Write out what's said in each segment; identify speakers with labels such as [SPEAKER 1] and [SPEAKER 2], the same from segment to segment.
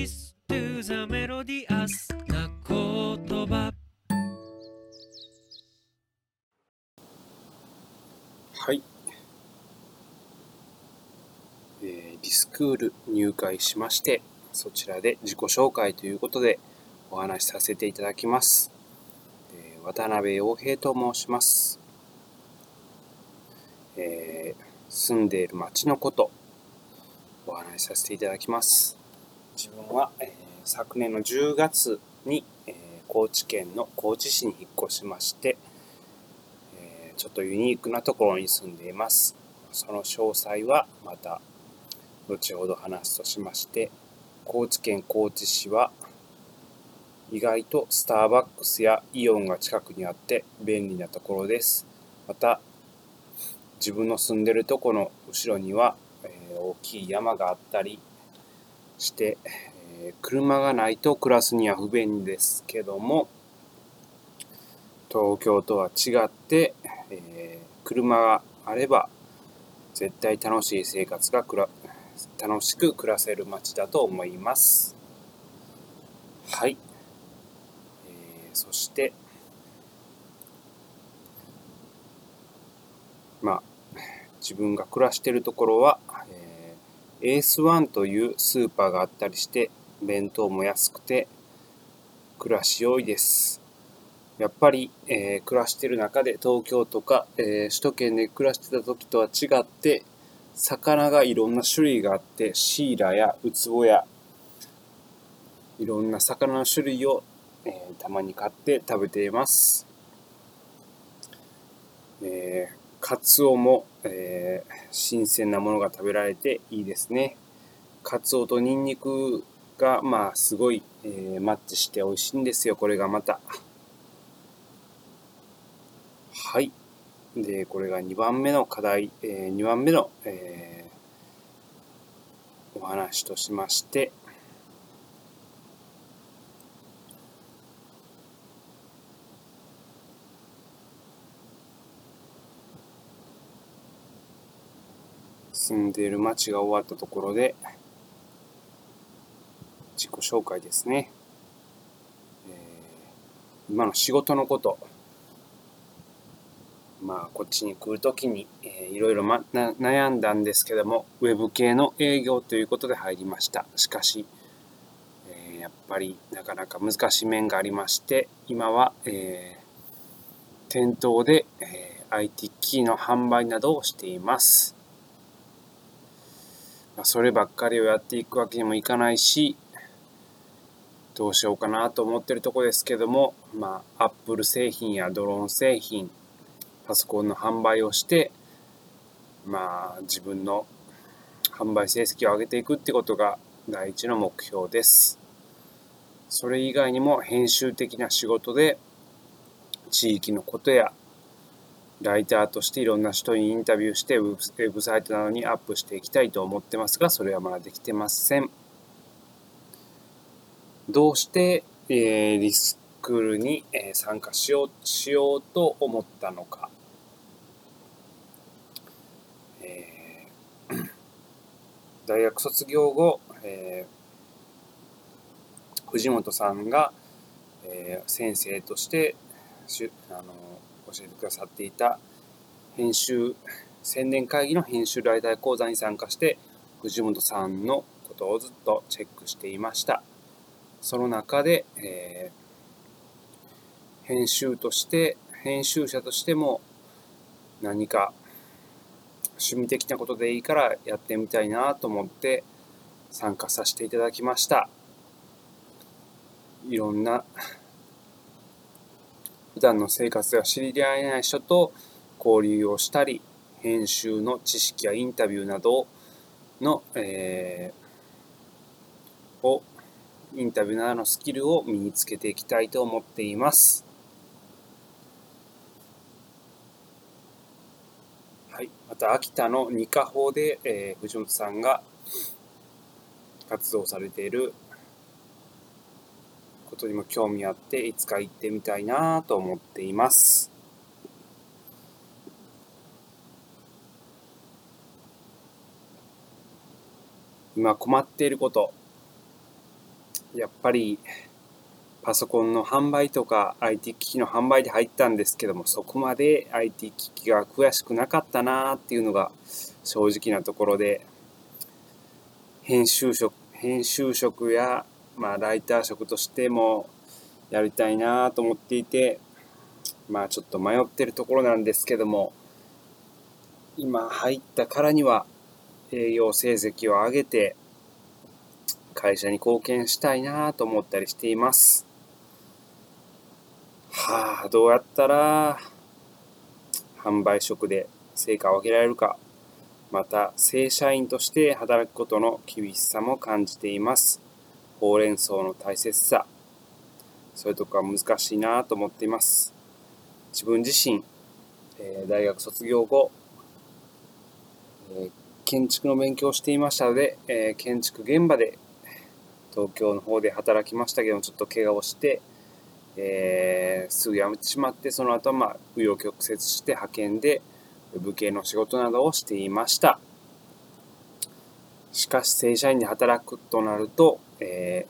[SPEAKER 1] Listen to the melodious な言葉
[SPEAKER 2] はい、えーリスクール入会しまして、そちらで自己紹介ということでお話しさせていただきます。えー渡辺洋平と申します。えー住んでいる町のこと、お話しさせていただきます。自分は、えー昨年の10月に、えー高知県の高知市に引っ越しまして、えーちょっとユニークなところに住んでいます。その詳細はまた後ほど話すとしまして、高知県高知市は意外とスターバックスやイオンが近くにあって便利なところです。また、自分の住んでるとこの後ろには、えー大きい山があったりして、えー車がないと暮らすには不便ですけども、東京とは違って、えー車があれば絶対楽しい生活がくら楽しく暮らせる街だと思います。はい。えーそして、まあ、自分が暮らしてるところは、えエースワンというスーパーがあったりして、弁当も安くて、暮らし良いです。やっぱり、えー暮らしてる中で東京とか、えー首都圏で暮らしてた時とは違って魚がいろんな種類があってシイラやウツボやいろんな魚の種類を、えーたまに買って食べています。えーカツオも、えー新鮮なものが食べられていいですね。カツオとニンニクがまあすごい、えーマッチして美味しいんですよこれがまた。はい。で、これが2番目の課題、え2番目の、えーお話としまして、住んでいる町が終わったところで、自己紹介ですね。えー今の仕事のこと、まあ、こっちに来るときに、えーいろいろ、ま、な悩んだんですけども、ウェブ系の営業ということで入りました。しかし、えーやっぱりなかなか難しい面がありまして、今は、えー店頭で、えー IT 機器の販売などをしています。まあ、そればっかりをやっていくわけにもいかないし、どうしようかなと思ってるとこですけども、まあ、Apple 製品やドローン製品、パソコンの販売をして、まあ、自分の販売成績を上げていくってことが第一の目標です。それ以外にも編集的な仕事で地域のことやライターとしていろんな人にインタビューしてウェブサイトなどにアップしていきたいと思ってますが、それはまだできてません。どうして、えーリスクールに、えー参加しようしようと思ったのか。えー大学卒業後、えー藤本さんが、えー先生としてしあの教えてくださっていた編集宣伝会議の編集ライター講座に参加して藤本さんのことをずっとチェックしていました。その中で、えー編集として、編集者としても何か趣味的なことでいいからやってみたいなと思って参加させていただきました。いろんな普段の生活では知り合えない人と交流をしたり、編集の知識やインタビューなどの、えーをインタビューなどのスキルを身につけていきたいと思っています。はい、また秋田の二カ法で、えー藤本さんが活動されていることにも興味あっていつか行ってみたいなと思っています。今困っていることやっぱりパソコンの販売とか IT 機器の販売で入ったんですけども、そこまで IT 機器が詳しくなかったなっていうのが正直なところで、編集職、編集職や、まあ、ライター職としてもやりたいなと思っていて、まあちょっと迷ってるところなんですけども、今入ったからには営業成績を上げて会社に貢献したいなと思ったりしています。はあ、どうやったら販売職で成果を上げられるか、また正社員として働くことの厳しさも感じています。ほうれん草の大切さ、そういうとこは難しいなと思っています。自分自身、えー、大学卒業後、えー、建築の勉強をしていましたので、えー、建築現場で東京の方で働きましたけどちょっと怪我をして、えー、すぐ辞めてしまって、その後はまあ、紆余曲折して派遣で、ウェブ系の仕事などをしていました。しかし、正社員で働くとなると、え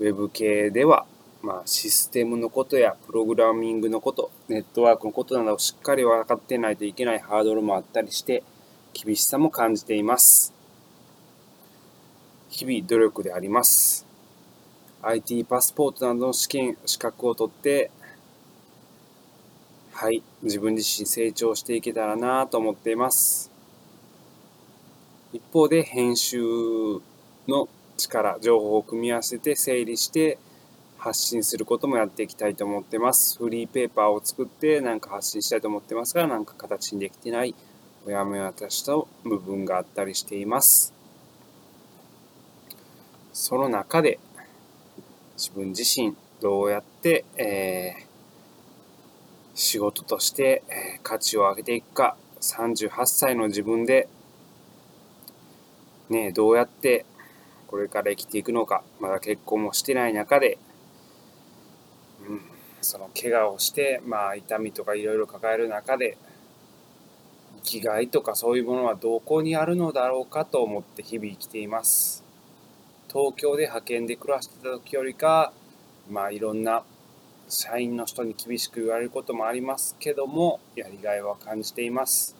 [SPEAKER 2] ー、ウェブ系では、まあ、システムのことやプログラミングのこと、ネットワークのことなどをしっかり分かってないといけないハードルもあったりして、厳しさも感じています。日々努力であります。IT パスポートなどの試験、資格を取って、はい、自分自身成長していけたらなと思っています。一方で編集の力、情報を組み合わせて整理して発信することもやっていきたいと思ってます。フリーペーパーを作ってなんか発信したいと思ってますが、なんか形にできてない、おやめ私と部分があったりしています。その中で自分自身どうやって、えー、仕事として、価値を上げていくか38歳の自分でねどうやってこれから生きていくのかまだ結婚もしてない中で、うん、その怪我をしてまあ痛みとかいろいろ抱える中で生きがいとかそういうものはどこにあるのだろうかと思って日々生きています。東京で派遣で暮らしてた時よりか、まあいろんな社員の人に厳しく言われることもありますけども、やりがいは感じています。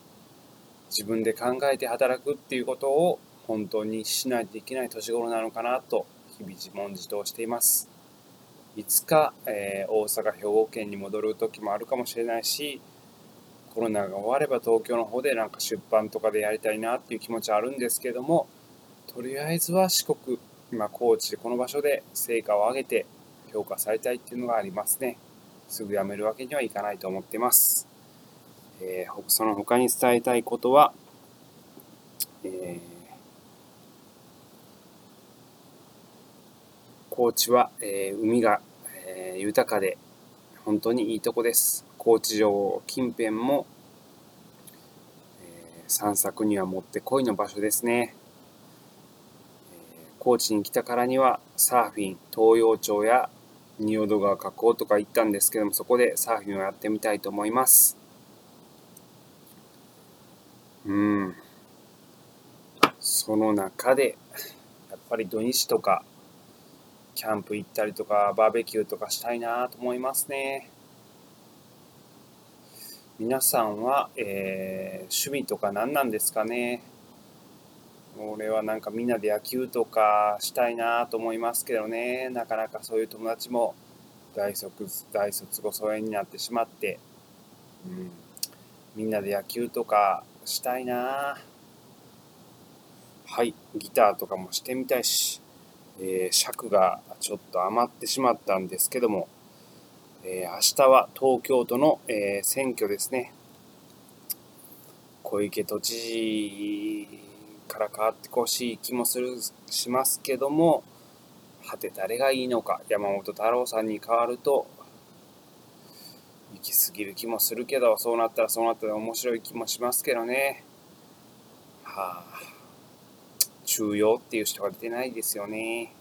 [SPEAKER 2] 自分で考えて働くっていうことを本当にしないといけない年頃なのかなと日々自問自答しています。いつか、えー、大阪、兵庫県に戻る時もあるかもしれないし、コロナが終われば東京の方でなんか出版とかでやりたいなっていう気持ちはあるんですけども、とりあえずは四国、今、高知でこの場所で成果を上げて評価されたいっていうのがありますね。すぐ辞めるわけにはいかないと思ってます。えー、その他に伝えたいことは、えー、高知は、えー、海が、えー、豊かで本当にいいとこです。高知城近辺も、えー、散策にはもってこいの場所ですね。高知に来たからにはサーフィン、東洋町や仁淀川河口とか行ったんですけども、そこでサーフィンをやってみたいと思います。うん。その中で、やっぱり土日とか、キャンプ行ったりとか、バーベキューとかしたいなと思いますね。皆さんは、えー、趣味とか何なんですかね？俺はなんかみんなで野球とかしたいなと思いますけどね、なかなかそういう友達も大卒大卒後疎遠になってしまって、うん、みんなで野球とかしたいなはい、ギターとかもしてみたいし、えー、尺がちょっと余ってしまったんですけども、えー、明日は東京都の、えー、選挙ですね。小池都知事から変わってほしい気もするしますけどもはて誰がいいのか山本太郎さんに変わると行き過ぎる気もするけどそうなったらそうなったら面白い気もしますけどねはあ中庸っていう人が出てないですよね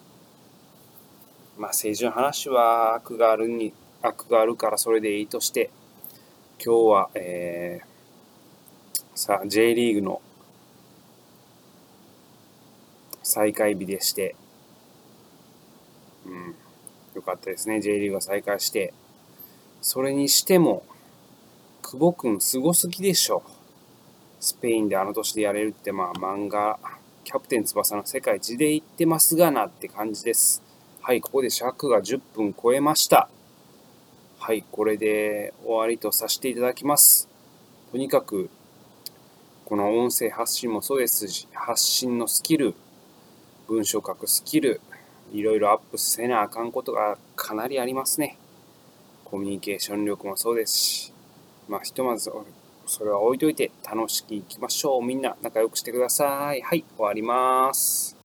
[SPEAKER 2] まあ政治の話は悪があるに悪があるからそれでいいとして今日はえー、さあ J リーグの再開日でして、うん、よかったですね、J リーグが再開して。それにしても、久保君すごすぎでしょ。スペインであの年でやれるって、まあ漫画、キャプテン翼の世界一で言ってますがなって感じです。はい、ここで尺が10分超えました。はい、これで終わりとさせていただきます。とにかく、この音声発信もそうですし、発信のスキル、文章書くスキル、いろいろアップせなあかんことがかなりありますね。コミュニケーション力もそうですし、まあ、ひとまずそれは置いといて楽しくいきましょう。みんな仲良くしてください。はい、終わります。